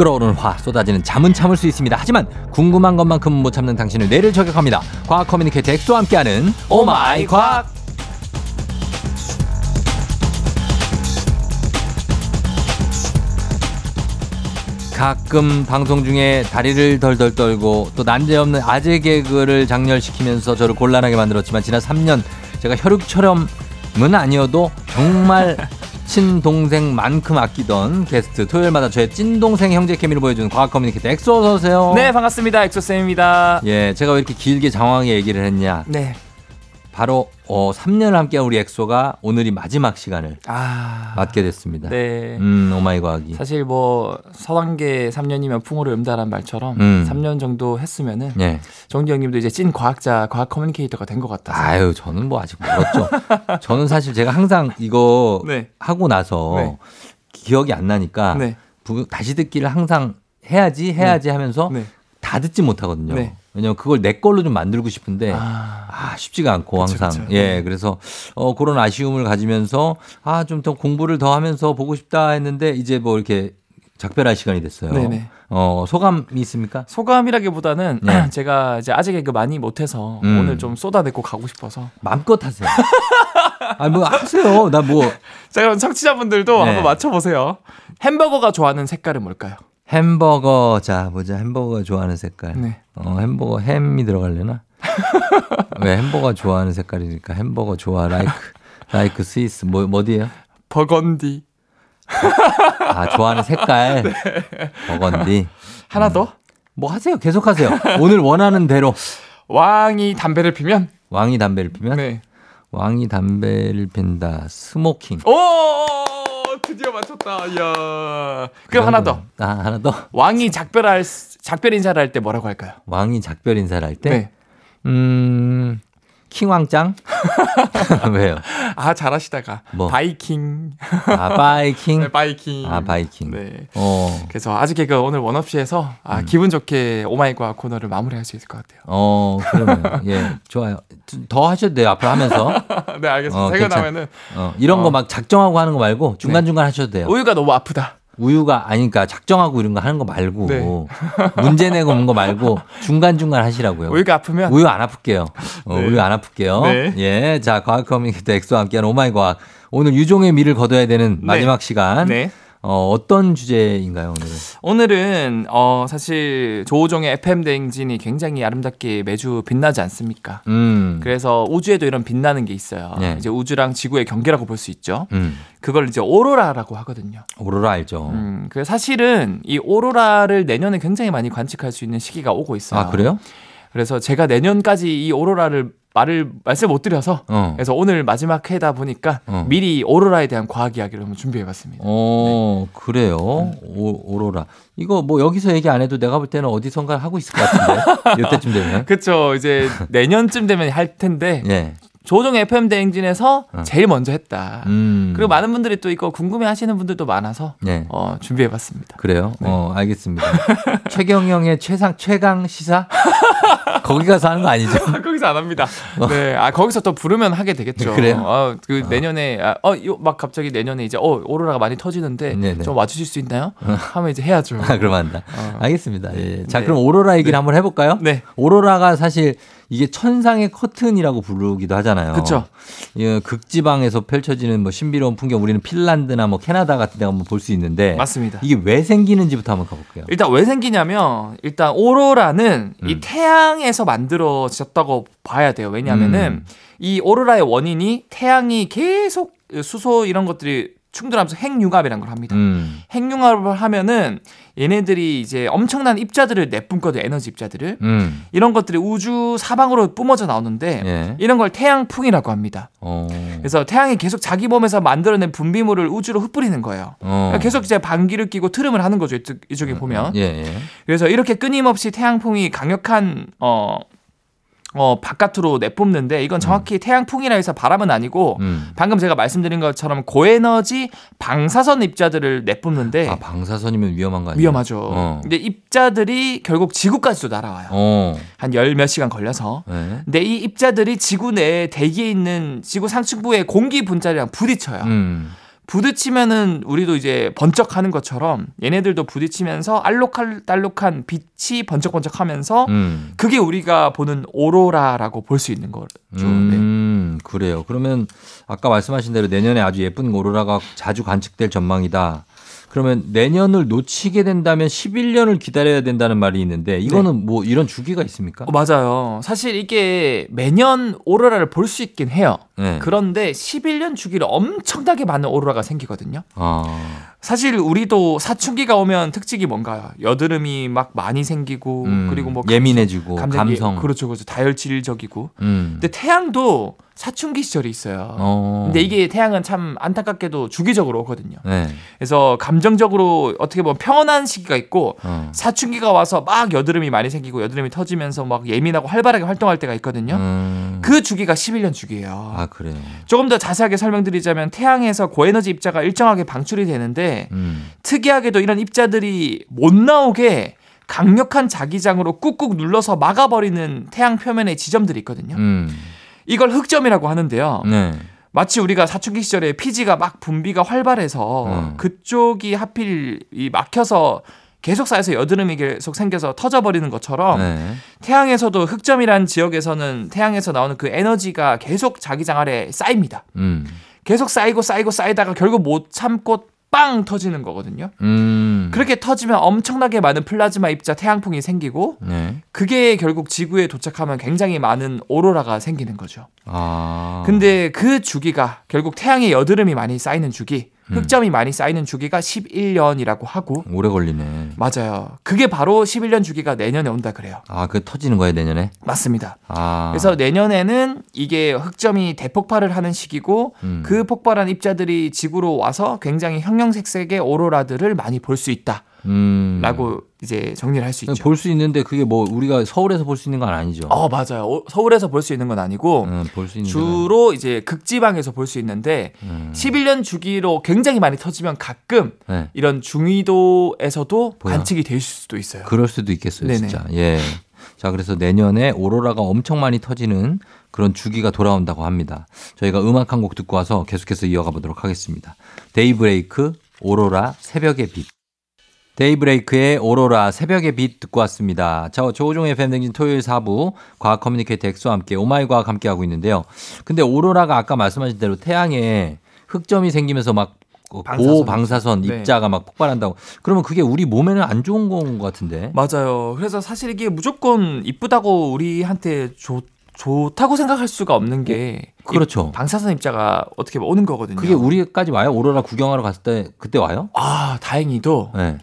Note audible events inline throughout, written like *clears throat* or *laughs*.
끓어오르는 화 쏟아지는 잠은 참을 수 있습니다. 하지만 궁금한 것만큼은 못 참는 당신의 뇌를 저격합니다. 과학 communicator 엑소와 함께하는 Oh my 과학. 가끔 방송 중에 다리를 덜덜 떨고 또 난데없는 아재 개그를 작렬시키면서 저를 곤란하게 만들었지만 지난 3년 제가 혈육처럼은 아니어도 정말 *laughs* 친동생만큼 아끼던 게스트 토요일마다 저의 찐동생 형제 케미를 보여주는 과학 communicator 엑소 어서 오세요. 네, 반갑습니다. 엑소 쌤입니다. 예, 제가 왜 이렇게 길게 장황하게 얘기를 했냐? 네. 바로 어, 3년을 함께한 우리 엑소가 오늘이 마지막 시간을 아. 맞게 됐습니다. 네. 음, Oh my 과학이. 사실 뭐 서당개 3년이면 풍월을 읊는다란 말처럼 음. 3년 정도 했으면은 예. 정기 형님도 이제 찐 과학자, 과학 communicator가 된 것 같아서. 아유, 저는 뭐 아직 멀었죠. *laughs* 저는 사실 제가 항상 이거 네. 하고 나서 네. 기억이 안 나니까 네. 부- 다시 듣기를 항상 해야지 해야지 하면서 네. 다 듣지 못하거든요. 네. 왜냐면 그걸 내 걸로 좀 만들고 싶은데 아. 아, 쉽지가 않고 그쵸, 항상. 그쵸. 예, 네. 그래서 어 그런 아쉬움을 가지면서 아, 좀 더 공부를 더 하면서 보고 싶다 했는데 이제 뭐 이렇게 작별할 시간이 됐어요. 네네. 어, 소감이 있습니까? 소감이라기보다는 네. *clears throat* 제가 이제 아직 개그 많이 못해서 음. 오늘 좀 쏟아내고 가고 싶어서. 마음껏 하세요. 아, 뭐 하세요. 나 뭐 *laughs* 자, 그럼 청취자분들도 네. 한번 맞춰보세요. 햄버거가 좋아하는 색깔은 뭘까요? 햄버거 자, 보자. 햄버거 좋아하는 색깔. 네. 어, 햄버거 햄이 들어갈려나? *laughs* 왜 햄버거 좋아하는 색깔이니까 햄버거 좋아 라이크 라이크 스위스 뭐 어디예요? 버건디. 아, 좋아하는 색깔. *laughs* 네. 버건디. 하나 더? 뭐 하세요. 계속 하세요. 오늘 원하는 대로. 왕이 담배를 피면? 왕이 담배를 피면 네. 왕이 담배를 핀다. Smoking. 오! 드디어 맞췄다. 이야. 그럼 하나 더. 아, 하나 더. 왕이 작별할 작별 인사를 할 때 뭐라고 할까요? 왕이 작별 인사를 할 때. 네. 음. 킹왕짱? *laughs* 왜요? 아 잘하시다가 뭐? 바이킹. 아, 바이킹. *laughs* 네, 바이킹. 아, 바이킹. 네. 어. 그래서 아재 개그 오늘 원 없이 해서 아, 기분 좋게 Oh my 과 코너를 마무리할 수 있을 것 같아요. 어, 그러면 *laughs* 예, 좋아요. 더 하셔도 돼요. 앞으로 하면서. 네 알겠습니다. 어, 퇴근하면은 어, 이런 어. 거막 작정하고 하는 거 말고 중간중간 하셔도 돼요. 우유가 너무 아프다. 우유가 아니니까 작정하고 이런 거 하는 거 말고 네. 문제 내고 오는 거 말고 중간 중간 하시라고요. 우유가 아프면 우유 안 아플게요. 어, 네. 우유 안 아플게요. 네. 예. 자, 과학 communicator 엑소와 함께하는 Oh my 과학. 오늘 유종의 미를 거둬야 되는 마지막 시간. 네. 어, 어떤 주제인가요, 오늘은? 오늘은 어 사실 조우종의 FM 대행진이 굉장히 아름답게 매주 빛나지 않습니까? 음. 그래서 우주에도 이런 빛나는 게 있어요. 네. 이제 우주랑 지구의 경계라고 볼 수 있죠. 음. 그걸 이제 오로라라고 하거든요. 오로라 알죠. 음, 그 사실은 이 오로라를 내년에 굉장히 많이 관측할 수 있는 시기가 오고 있어요. 아, 그래요? 그래서 제가 내년까지 이 오로라를 말을 말씀 못 드려서 어. 그래서 오늘 마지막 회다 보니까 어. 미리 오로라에 대한 과학 이야기를 한번 준비해봤습니다. 어, 네. 그래요. 오, 오로라. 이거 뭐 여기서 얘기 안 해도 내가 볼 때는 어디선가 하고 있을 것 같은데. *laughs* 이때쯤 되면. 그렇죠. 이제 내년쯤 되면 할 텐데 예. 조종 FM 대행진에서 어. 제일 먼저 했다. 음. 그리고 많은 분들이 또 이거 궁금해 하시는 분들도 많아서 예. 어, 준비해 봤습니다. 그래요? 네. 어, 알겠습니다. *laughs* 최경영의 최상, 최강 시사? *laughs* 거기 가서 하는 거 아니죠? *laughs* 거기서 안 합니다. 네, 아 거기서 또 부르면 하게 되겠죠. 어. 그래요? 어, 그 내년에 아, 어, 요, 막 갑자기 내년에 이제 어 오로라가 많이 터지는데 네네. 좀 와주실 수 있나요? 하면 이제 해야죠. 아, 그럼 한다. 어. 알겠습니다. 예. 자, 네. 그럼 오로라 얘기를 한번 해볼까요? 네, 오로라가 사실 이게 천상의 커튼이라고 부르기도 하잖아요. 그쵸. 예, 극지방에서 펼쳐지는 뭐 신비로운 풍경, 우리는 핀란드나 뭐 캐나다 같은 데 한번 볼 수 있는데 맞습니다. 이게 왜 생기는지부터 한번 가볼게요. 일단 왜 생기냐면 일단 오로라는 이 음. 태양에서 만들어졌다고 봐야 돼요. 왜냐하면은 음. 이 오로라의 원인이 태양이 계속 수소 이런 것들이 충돌하면서 핵융합이라는 걸 합니다. 음. 핵융합을 하면은 얘네들이 이제 엄청난 입자들을 내뿜거든 에너지 입자들을 음. 이런 것들이 우주 사방으로 뿜어져 나오는데 예. 이런 걸 태양풍이라고 합니다. 어. 그래서 태양이 계속 자기 몸에서 만들어낸 분비물을 우주로 흩뿌리는 거예요. 어. 그러니까 계속 이제 반기를 끼고 트름을 하는 거죠. 이쪽, 이쪽에 보면. 예, 예. 그래서 이렇게 끊임없이 태양풍이 강력한 어, 어 바깥으로 내뿜는데 이건 정확히 태양풍이라 해서 바람은 아니고 음. 방금 제가 말씀드린 것처럼 고에너지 방사선 입자들을 내뿜는데 아, 방사선이면 위험한 거 아니에요? 네. 위험하죠. 어. 근데 입자들이 결국 지구까지도 날아와요. 어. 한열 몇 시간 걸려서. 네. 근데 이 입자들이 지구 내에 대기에 있는 지구 상층부의 공기 분자리랑 부딪혀요. 음. 부딪히면은 우리도 이제 번쩍하는 것처럼 얘네들도 부딪히면서 알록달록한 빛이 번쩍번쩍하면서 음. 그게 우리가 보는 오로라라고 볼 수 있는 거죠. 네. 음, 그래요. 그러면 아까 말씀하신 대로 내년에 아주 예쁜 오로라가 자주 관측될 전망이다. 그러면 내년을 놓치게 된다면 11년을 기다려야 된다는 말이 있는데 이거는 뭐 이런 주기가 있습니까? 어, 맞아요. 사실 이게 매년 오로라를 볼 수 있긴 해요. 네. 그런데 11년 주기로 엄청나게 많은 오로라가 생기거든요. 아, 사실 우리도 사춘기가 오면 특징이 뭔가요? 여드름이 막 많이 생기고 음, 그리고 뭐 예민해지고 감정- 감성. 그렇죠, 그렇죠. 다혈질적이고. 음. 근데 태양도 사춘기 시절이 있어요. 어. 근데 이게 태양은 참 안타깝게도 주기적으로 오거든요. 네. 그래서 감정적으로 어떻게 보면 평온한 시기가 있고 어. 사춘기가 와서 막 여드름이 많이 생기고 여드름이 터지면서 막 예민하고 활발하게 활동할 때가 있거든요. 음. 그 주기가 11년 주기예요. 아, 그래요. 조금 더 자세하게 설명드리자면 태양에서 고에너지 입자가 일정하게 방출이 되는데 음. 특이하게도 이런 입자들이 못 나오게 강력한 자기장으로 꾹꾹 눌러서 막아버리는 태양 표면의 지점들이 있거든요. 음. 이걸 흑점이라고 하는데요. 네. 마치 우리가 사춘기 시절에 피지가 막 분비가 활발해서 음. 그쪽이 하필 이 막혀서 계속 쌓여서 여드름이 계속 생겨서 터져버리는 것처럼 네. 태양에서도 흑점이란 지역에서는 태양에서 나오는 그 에너지가 계속 자기장 아래 쌓입니다. 음. 계속 쌓이고 쌓이고 쌓이다가 결국 못 참고 빵 터지는 거거든요. 음. 그렇게 터지면 엄청나게 많은 플라즈마 입자 태양풍이 생기고 네. 그게 결국 지구에 도착하면 굉장히 많은 오로라가 생기는 거죠. 아. 근데 그 주기가 결국 태양의 여드름이 많이 쌓이는 주기, 음. 흑점이 많이 쌓이는 주기가 11년이라고 하고 오래 걸리네. 맞아요. 그게 바로 11년 주기가 내년에 온다 그래요. 아, 그 터지는 거예요, 내년에? 맞습니다. 아. 그래서 내년에는 이게 흑점이 대폭발을 하는 시기고 음. 그 폭발한 입자들이 지구로 와서 굉장히 형형색색의 오로라들을 많이 볼 수 있다 라고 음. 이제 정리를 할 수 있죠. 볼 수 있는데 그게 뭐 우리가 서울에서 볼 수 있는 건 아니죠. 어 맞아요. 오- 서울에서 볼 수 있는 건 아니고 음, 볼수 있는 주로 이제 극지방에서 볼 수 있는데 음. 11년 주기로 굉장히 많이 터지면 가끔 네. 이런 중위도에서도 뭐야? 관측이 될 수도 있어요. 그럴 수도 있겠어요, 네네. 진짜. 예. 자, 그래서 내년에 오로라가 엄청 많이 터지는 그런 주기가 돌아온다고 합니다. 저희가 음악 한 곡 듣고 와서 계속해서 이어가 보도록 하겠습니다. 데이브레이크, 오로라, 새벽의 빛. 데이브레이크의 오로라 새벽의 빛 듣고 왔습니다. 저 조종의 팬댕진 토요일 4부 과학 communicator 엑소와 함께 Oh my 과학 함께 하고 있는데요. 근데 오로라가 아까 말씀하신 대로 태양에 흑점이 생기면서 막 방사선. 고 방사선 네. 입자가 막 폭발한다고. 그러면 그게 우리 몸에는 안 좋은 건것 같은데. 맞아요. 그래서 사실 이게 무조건 이쁘다고 우리한테 좋 좋다고 생각할 수가 없는 게 그렇죠. 이 방사선 입자가 어떻게 오는 거거든요. 그게 우리까지 와요? 오로라 구경하러 갔을 때 그때 와요? 아 다행히도 네.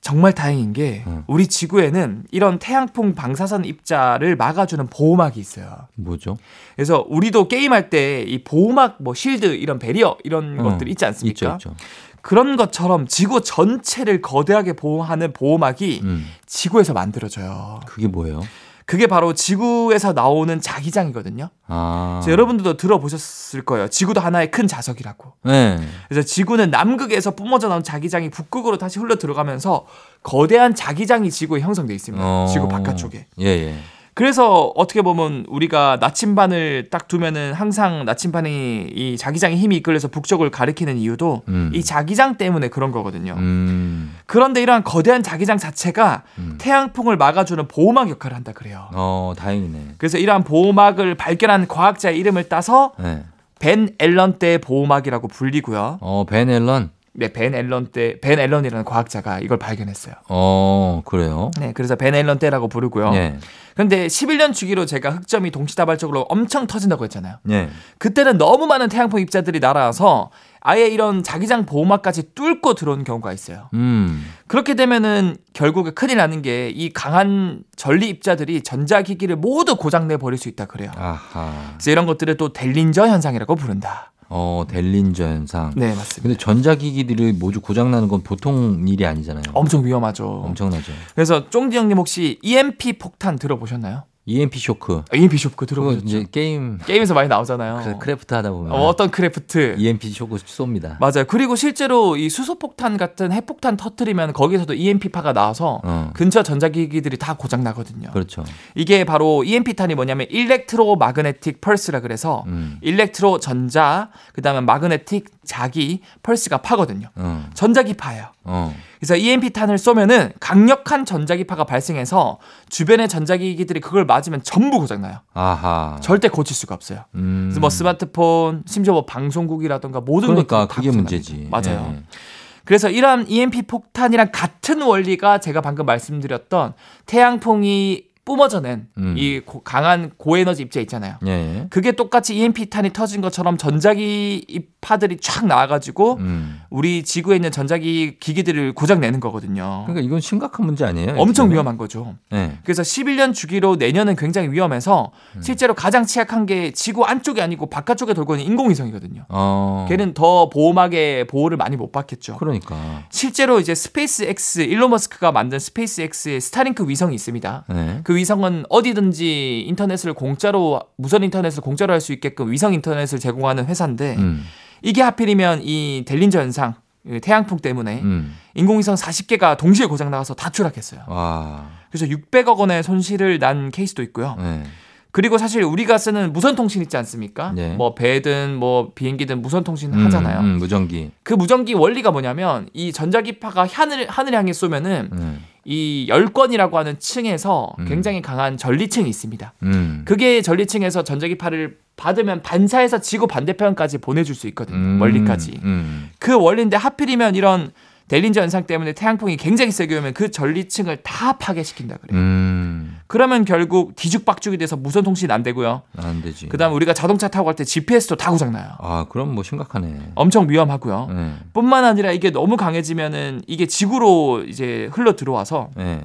정말 다행인 게 음. 우리 지구에는 이런 태양풍 방사선 입자를 막아주는 보호막이 있어요. 뭐죠? 그래서 우리도 게임할 때 이 보호막 뭐 실드 이런 배리어 이런 어, 것들 있지 않습니까? 있죠, 있죠. 그런 것처럼 지구 전체를 거대하게 보호하는 보호막이 음. 지구에서 만들어져요. 그게 뭐예요? 그게 바로 지구에서 나오는 자기장이거든요. 아. 여러분들도 들어보셨을 거예요. 지구도 하나의 큰 자석이라고. 네. 그래서 지구는 남극에서 뿜어져 나온 자기장이 북극으로 다시 흘러 들어가면서 거대한 자기장이 지구에 형성돼 있습니다. 어. 지구 바깥쪽에. 예, 예. 그래서 어떻게 보면 우리가 나침반을 딱 두면은 항상 나침반이 이 자기장의 힘이 이끌려서 북쪽을 가리키는 이유도 음. 이 자기장 때문에 그런 거거든요. 음. 그런데 이러한 거대한 자기장 자체가 음. 태양풍을 막아주는 보호막 역할을 한다 그래요. 어, 다행이네. 그래서 이러한 보호막을 발견한 과학자의 이름을 따서 네. 벤 앨런 때 보호막이라고 불리고요. 어, 벤 앨런. 네, 벤 앨런 때, 벤 앨런이라는 과학자가 이걸 발견했어요. 어, 그래요. 네, 그래서 벤 앨런 때라고 부르고요. 예. 그런데 11년 주기로 제가 흑점이 동시다발적으로 엄청 터진다고 했잖아요. 예. 그때는 너무 많은 태양풍 입자들이 날아와서 아예 이런 자기장 보호막까지 뚫고 들어오는 경우가 있어요. 음. 그렇게 되면은 결국에 큰일 나는 게 이 강한 전리 입자들이 전자기기를 모두 고장내 버릴 수 있다 그래요. 아하. 그래서 이런 것들을 또 델린저 현상이라고 부른다. 어, 델린저 현상. 네, 맞습니다. 근데 전자기기들이 모두 고장 나는 건 보통 일이 아니잖아요. 엄청 위험하죠. 엄청나죠. 그래서 쫑지 형님 혹시 EMP 폭탄 들어보셨나요? EMP 쇼크. 아, EMP 쇼크 들어보셨죠? 이제 게임 게임에서 많이 나오잖아요. 그 크래프트 하다 보면 어, 어떤 크래프트. EMP 쇼크 쏩니다. 맞아요. 그리고 실제로 이 수소폭탄 같은 핵폭탄 터트리면 거기서도 EMP파가 나와서 어. 근처 전자기기들이 다 고장 나거든요. 그렇죠. 이게 바로 EMP탄이 뭐냐면 electromagnetic pulse라 그래서 음. electro 전자 그다음에 magnetic 자기 pulse가 파거든요. 어. 전자기 파예요. 어. 그래서 EMP탄을 쏘면은 강력한 전자기파가 발생해서 주변의 전자기기들이 그걸 맞으면 전부 고장나요. 아하. 절대 고칠 수가 없어요. 음. 그래서 뭐 스마트폰, 심지어 뭐 방송국이라든가 모든 그러니까 것들이 다 그게. 문제지. 맞아요. 예. 그래서 이러한 EMP 폭탄이랑 같은 원리가 제가 방금 말씀드렸던 태양풍이 뿜어져낸 음. 이 고- 강한 고에너지 입자 있잖아요. 예. 그게 똑같이 EMP 탄이 터진 것처럼 전자기 파들이 쫙 나와가지고 음. 우리 지구에 있는 전자기 기기들을 고장 내는 거거든요. 그러니까 이건 심각한 문제 아니에요? 엄청 이거는? 위험한 거죠. 예. 그래서 11년 주기로 내년은 굉장히 위험해서 음. 실제로 가장 취약한 게 지구 안쪽이 아니고 바깥쪽에 돌고 있는 인공위성이거든요. 어. 걔는 더 보호막의 보호를 많이 못 받겠죠. 그러니까. 실제로 이제 스페이스 X 일론 머스크가 만든 스페이스 X의 스타링크 위성이 있습니다. 예. 그 위성은 어디든지 인터넷을 공짜로 무선 인터넷을 공짜로 할 수 있게끔 위성 인터넷을 제공하는 회사인데 음. 이게 하필이면 이 델린저 현상 이 태양풍 때문에 음. 인공위성 40개가 동시에 고장 나가서 다 추락했어요. 와. 그래서 600억 원의 손실을 난 케이스도 있고요. 예. 그리고 사실 우리가 쓰는 무선 통신 있지 않습니까? 네. 뭐 배든 뭐 비행기든 무선 통신 음, 하잖아요. 음, 무전기. 그 무전기 원리가 뭐냐면 이 전자기파가 하늘 하늘 향해 쏘면은 음. 이 열권이라고 하는 층에서 음. 굉장히 강한 전리층이 있습니다. 음. 그게 전리층에서 전자기파를 받으면 반사해서 지구 반대편까지 보내줄 수 있거든요. 음. 멀리까지. 음. 그 원리인데 하필이면 이런 델린저 현상 때문에 태양풍이 굉장히 세게 오면 그 전리층을 다 파괴시킨다 그래요. 음. 그러면 결국 뒤죽박죽이 돼서 무선 통신 안 되고요. 안 되지. 그다음 에 우리가 자동차 타고 갈 때 GPS도 다 고장 나요. 아, 그럼 뭐 심각하네. 엄청 위험하고요. 예. 뿐만 아니라 이게 너무 강해지면은 이게 지구로 이제 흘러 들어와서 예.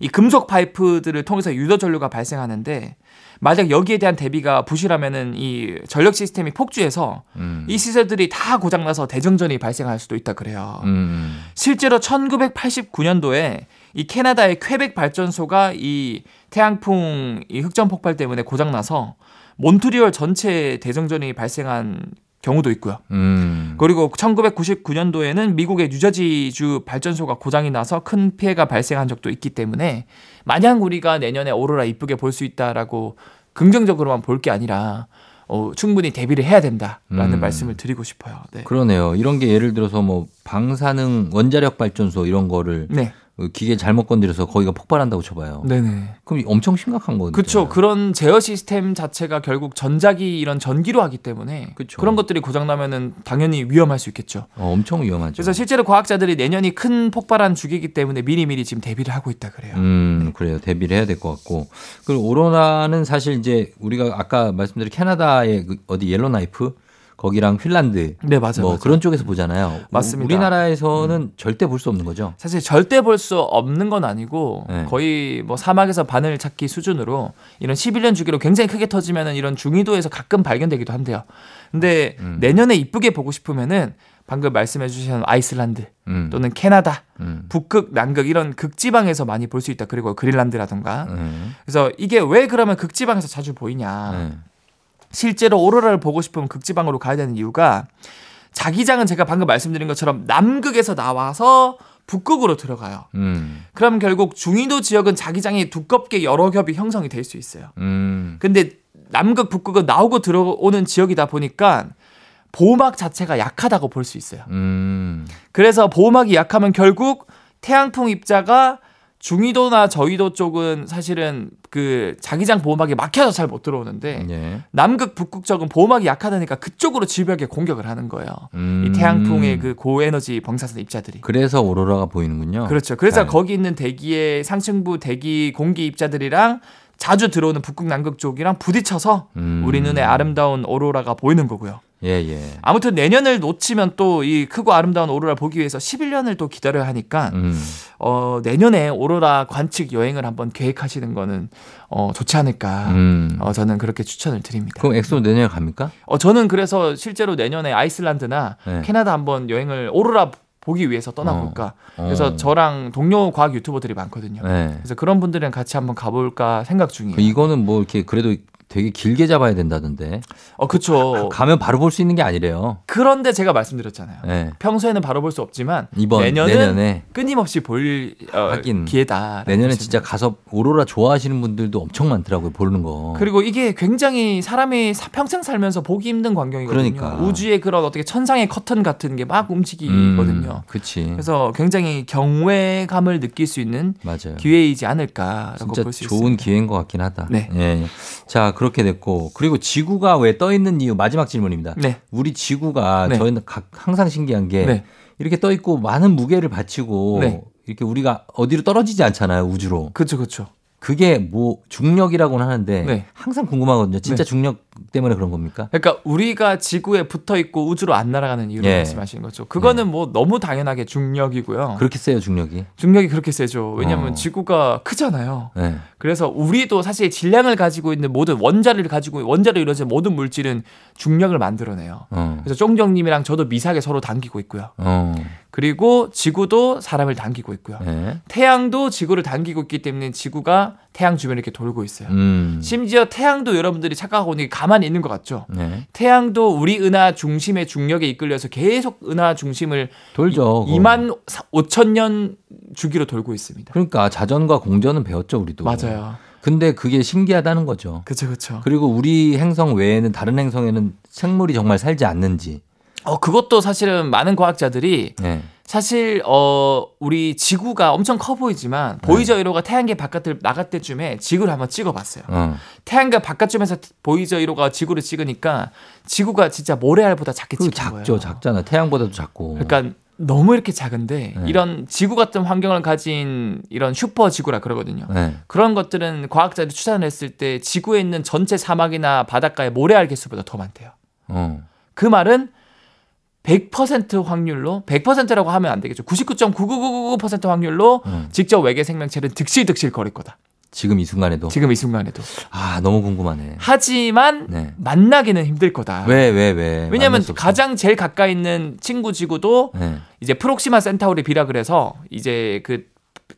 이 금속 파이프들을 통해서 유도 전류가 발생하는데 만약 여기에 대한 대비가 부실하면은 이 전력 시스템이 폭주해서 음. 이 시설들이 다 고장나서 대정전이 발생할 수도 있다 그래요. 음. 실제로 1989년도에 이 캐나다의 퀘벡 발전소가 이 태양풍 이 흑점 폭발 때문에 고장나서 몬트리올 전체 대정전이 발생한 경우도 있고요. 음. 그리고 1999년도에는 미국의 뉴저지주 발전소가 고장이 나서 큰 피해가 발생한 적도 있기 때문에 마냥 우리가 내년에 오로라 이쁘게 볼 수 있다라고 긍정적으로만 볼 게 아니라 어, 충분히 대비를 해야 된다라는 음. 말씀을 드리고 싶어요. 네. 그러네요. 이런 게 예를 들어서 뭐 방사능 원자력 발전소 이런 거를 네. 그 기계 잘못 건드려서 거기가 폭발한다고 쳐봐요. 네네. 그럼 엄청 심각한 거거든요. 그렇죠. 그런 제어 시스템 자체가 결국 전자기 이런 전기로 하기 때문에 그쵸. 런 것들이 고장 나면은 당연히 위험할 수 있겠죠. 어, 엄청 위험하죠. 그래서 실제로 과학자들이 내년이 큰 폭발한 주기이기 때문에 미리미리 지금 대비를 하고 있다 그래요. 음, 그래요. 대비를 해야 될 것 같고. 그리고 오로라는 사실 이제 우리가 아까 말씀드린 캐나다의 그 어디 옐로나이프 거기랑 핀란드 네 맞아요. 뭐 맞아요. 그런 쪽에서 보잖아요. 맞습니다. 음. 우리나라에서는 절대 볼 수 없는 거죠. 사실 절대 볼 수 없는 건 아니고 네. 거의 뭐 사막에서 바늘 찾기 수준으로 이런 11년 주기로 굉장히 크게 터지면은 이런 중위도에서 가끔 발견되기도 한대요. 근데 음. 내년에 이쁘게 보고 싶으면은 방금 말씀해 주신 아이슬란드 음. 또는 캐나다, 음. 북극, 남극 이런 극지방에서 많이 볼 수 있다. 그리고 그린란드라던가. 음. 그래서 이게 왜 그러면 극지방에서 자주 보이냐? 네. 실제로 오로라를 보고 싶으면 극지방으로 가야 되는 이유가 자기장은 제가 방금 말씀드린 것처럼 남극에서 나와서 북극으로 들어가요. 음. 그럼 결국 중위도 지역은 자기장이 두껍게 여러 겹이 형성이 될 수 있어요. 음. 근데 남극, 북극은 나오고 들어오는 지역이다 보니까 보호막 자체가 약하다고 볼 수 있어요. 음. 그래서 보호막이 약하면 결국 태양풍 입자가 중위도나 저위도 쪽은 사실은 그 자기장 보호막이 막혀서 잘 못 들어오는데 예. 남극, 북극 쪽은 보호막이 약하다니까 그쪽으로 지벽에 공격을 하는 거예요. 음. 이 태양풍의 그 고에너지 방사선 입자들이. 그래서 오로라가 보이는군요. 그렇죠. 그래서 잘. 거기 있는 대기의 상층부 대기 공기 입자들이랑 자주 들어오는 북극 남극 쪽이랑 부딪혀서 음. 우리 눈에 아름다운 오로라가 보이는 거고요. 예, 예. 아무튼 내년을 놓치면 또 이 크고 아름다운 오로라 보기 위해서 11년을 또 기다려야 하니까 음. 어, 내년에 오로라 관측 여행을 한번 계획하시는 거는 어, 좋지 않을까. 음. 어, 저는 그렇게 추천을 드립니다. 그럼 엑소 내년에 갑니까? 어, 저는 그래서 실제로 내년에 아이슬란드나 네. 캐나다 한번 여행을 오로라 보기 위해서 떠나볼까. 어. 그래서 어. 저랑 동료 과학 유튜버들이 많거든요. 네. 그래서 그런 분들이랑 같이 한번 가볼까 생각 중이에요. 그 이거는 뭐 이렇게 그래도 되게 길게 잡아야 된다던데. 어, 그쵸. 가면 바로 볼 수 있는 게 아니래요. 그런데 제가 말씀드렸잖아요. 네. 평소에는 바로 볼 수 없지만 이번 내년은 내년에 끊임없이 볼 어, 하긴. 기회다. 내년에 진짜 가서 오로라 좋아하시는 분들도 엄청 많더라고요. 보는 거. 그리고 이게 굉장히 사람이 사- 평생 살면서 보기 힘든 광경이거든요. 그러니까. 우주의 그런 어떻게 천상의 커튼 같은 게 막 움직이거든요. 음, 그치. 그래서 굉장히 경외감을 느낄 수 있는 맞아요. 기회이지 않을까라고 진짜 볼수 좋은 있습니다. 기회인 것 같긴 하다. 네. 예. 자, 그 렇게 됐고. 그리고 지구가 왜 떠 있는 이유 마지막 질문입니다. 네. 우리 지구가 네. 저희는 각 항상 신기한 게 네. 이렇게 떠 있고 많은 무게를 바치고 네. 이렇게 우리가 어디로 떨어지지 않잖아요, 우주로. 그렇죠, 그렇죠. 그게 뭐 중력이라고는 하는데 네. 항상 궁금하거든요. 진짜 네. 중력 때문에 그런 겁니까? 그러니까 우리가 지구에 붙어 있고 우주로 안 날아가는 이유를 예. 말씀하시는 거죠. 그거는 뭐 너무 당연하게 중력이고요. 그렇게 세요, 중력이. 중력이 그렇게 세죠. 왜냐하면 어. 지구가 크잖아요. 네. 그래서 우리도 사실 질량을 가지고 있는 모든 원자를 가지고 원자로 이루어진 모든 물질은 중력을 만들어내요. 어. 그래서 쫑정님이랑 저도 미사하게 서로 당기고 있고요. 어. 그리고 지구도 사람을 당기고 있고요. 네. 태양도 지구를 당기고 있기 때문에 지구가 태양 주변을 이렇게 돌고 있어요. 음. 심지어 태양도 여러분들이 착각하고 있는 게 가만히 있는 것 같죠. 네. 태양도 우리 은하 중심의 중력에 이끌려서 계속 은하 중심을 돌죠. 그거. 2만 5천 년 주기로 돌고 있습니다. 그러니까 자전과 공전은 배웠죠, 우리도. 맞아요. 근데 그게 신기하다는 거죠. 그렇죠, 그렇죠. 그리고 우리 행성 외에는 다른 행성에는 생물이 정말 살지 않는지. 어 그것도 사실은 많은 과학자들이 네. 사실 어 우리 지구가 엄청 커 보이지만 네. 보이저 1호가 태양계 바깥을 나갈 때쯤에 지구를 한번 찍어봤어요. 어. 태양계 바깥쯤에서 보이저 1호가 지구를 찍으니까 지구가 진짜 모래알보다 작게 찍힌 작죠, 거예요. 작잖아. 태양보다도 작고. 그러니까 너무 이렇게 작은데 네. 이런 지구 같은 환경을 가진 이런 슈퍼 지구라 그러거든요. 네. 그런 것들은 과학자들이 추산을 했을 때 지구에 있는 전체 사막이나 바닷가의 모래알 개수보다 더 많대요. 어. 그 말은 100% 확률로 100%라고 하면 안 되겠죠. 99.99999% 확률로 음. 직접 외계 생명체는 득실득실 거릴 거다. 지금 이 순간에도. 지금 이 순간에도. 아, 너무 궁금하네. 하지만 네. 만나기는 힘들 거다. 왜, 왜, 왜? 왜냐하면 만날 수 없어. 가장 제일 가까이 있는 친구 지구도 네. 이제 프록시마 센타우리 b라 그래서 이제 그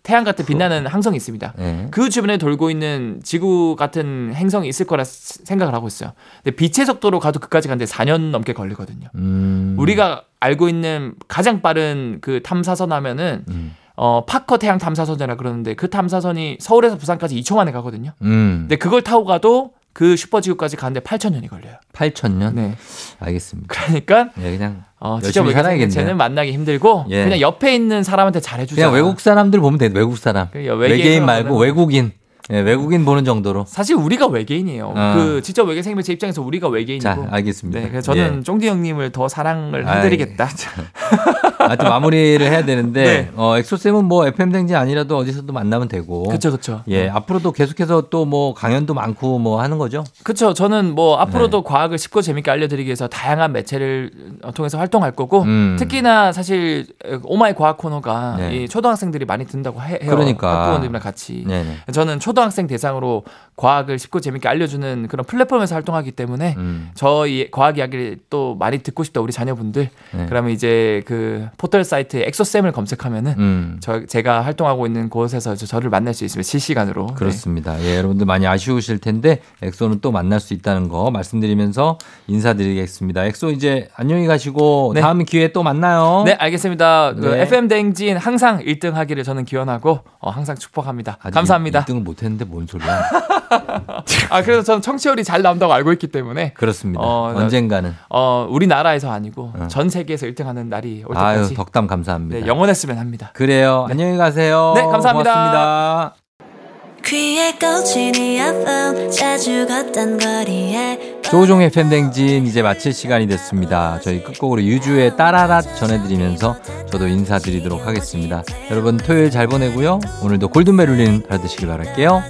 태양 같은 빛나는 항성이 있습니다. 네. 그 주변에 돌고 있는 지구 같은 행성이 있을 거라 스- 생각을 하고 있어요. 근데 빛의 속도로 가도 그까지 가는데 4년 넘게 걸리거든요. 음. 우리가 알고 있는 가장 빠른 그 탐사선 하면은 음. 어 파커 태양 탐사선이라 그러는데 그 탐사선이 서울에서 부산까지 2초 만에 가거든요. 음. 근데 그걸 타고 가도 그 슈퍼지구까지 가는데 8,000년이 걸려요. 8,000년? 네. 알겠습니다. 그러니까 예, 그냥 어, 진짜 살아야겠네요. 생명체는 만나기 힘들고 예. 그냥 옆에 있는 사람한테 잘해주자. 그냥 외국 사람들 보면 돼. 외국 사람. 그 외계인 외계인 말고 외국인. 예, 외국인 보는 정도로. 사실 우리가 외계인이에요. 어. 그 진짜 외계 생명체 입장에서 우리가 외계인이고. 자, 알겠습니다. 네, 그래서 저는 예. 쫑디 형님을 더 사랑을 해드리겠다. *laughs* 아, 좀 마무리를 해야 되는데, 네. 어, 엑소쌤은 뭐 FM 댕진 아니라도 어디서도 만나면 되고. 그렇죠, 그렇죠. 예, 앞으로도 계속해서 또 뭐 강연도 많고 뭐 하는 거죠? 그렇죠. 저는 뭐 앞으로도 네. 과학을 쉽고 재밌게 알려드리기 위해서 다양한 매체를 통해서 활동할 거고 음. 특히나 사실 오마이 과학 코너가 네. 이 초등학생들이 많이 듣는다고 해- 해요. 그러니까. 학부모님이랑 같이. 네네. 저는 초등학생 대상으로 과학을 쉽고 재밌게 알려주는 그런 플랫폼에서 활동하기 때문에 음. 저희 과학 이야기를 또 많이 듣고 싶다 우리 자녀분들 네. 그러면 이제 그 포털 사이트 엑소쌤을 검색하면은 음. 저 제가 활동하고 있는 곳에서 저- 저를 만날 수 있으면 실시간으로 네. 그렇습니다. 예, 여러분들 많이 아쉬우실 텐데 엑소는 또 만날 수 있다는 거 말씀드리면서 인사드리겠습니다. 엑소 이제 안녕히 가시고 네. 다음 기회에 또 만나요. 네, 알겠습니다. 그 네. FM 대행진 항상 1등 하기를 저는 기원하고 어, 항상 축복합니다. 감사합니다. 1등을 못 했는데 뭔 소리야? *laughs* 아, 그래서 저는 청취율이 잘 나온다고 알고 있기 때문에 그렇습니다. 어, 나- 언젠가는 어, 우리나라에서 아니고 어. 전 세계에서 1등 하는 날이 올 때까지 덕담 감사합니다. 네, 영원했으면 합니다. 그래요. 안녕히 가세요. 네, 감사합니다. 고맙습니다. 귀에 꽂힌 이어폰 자주 걷던 거리에 조종의 팬댕진 이제 마칠 시간이 됐습니다. 저희 끝곡으로 유주의 따라랏 전해드리면서 저도 인사드리도록 하겠습니다. 여러분 토요일 잘 보내고요. 오늘도 골든벨 울리는 하루 되시길 바랄게요.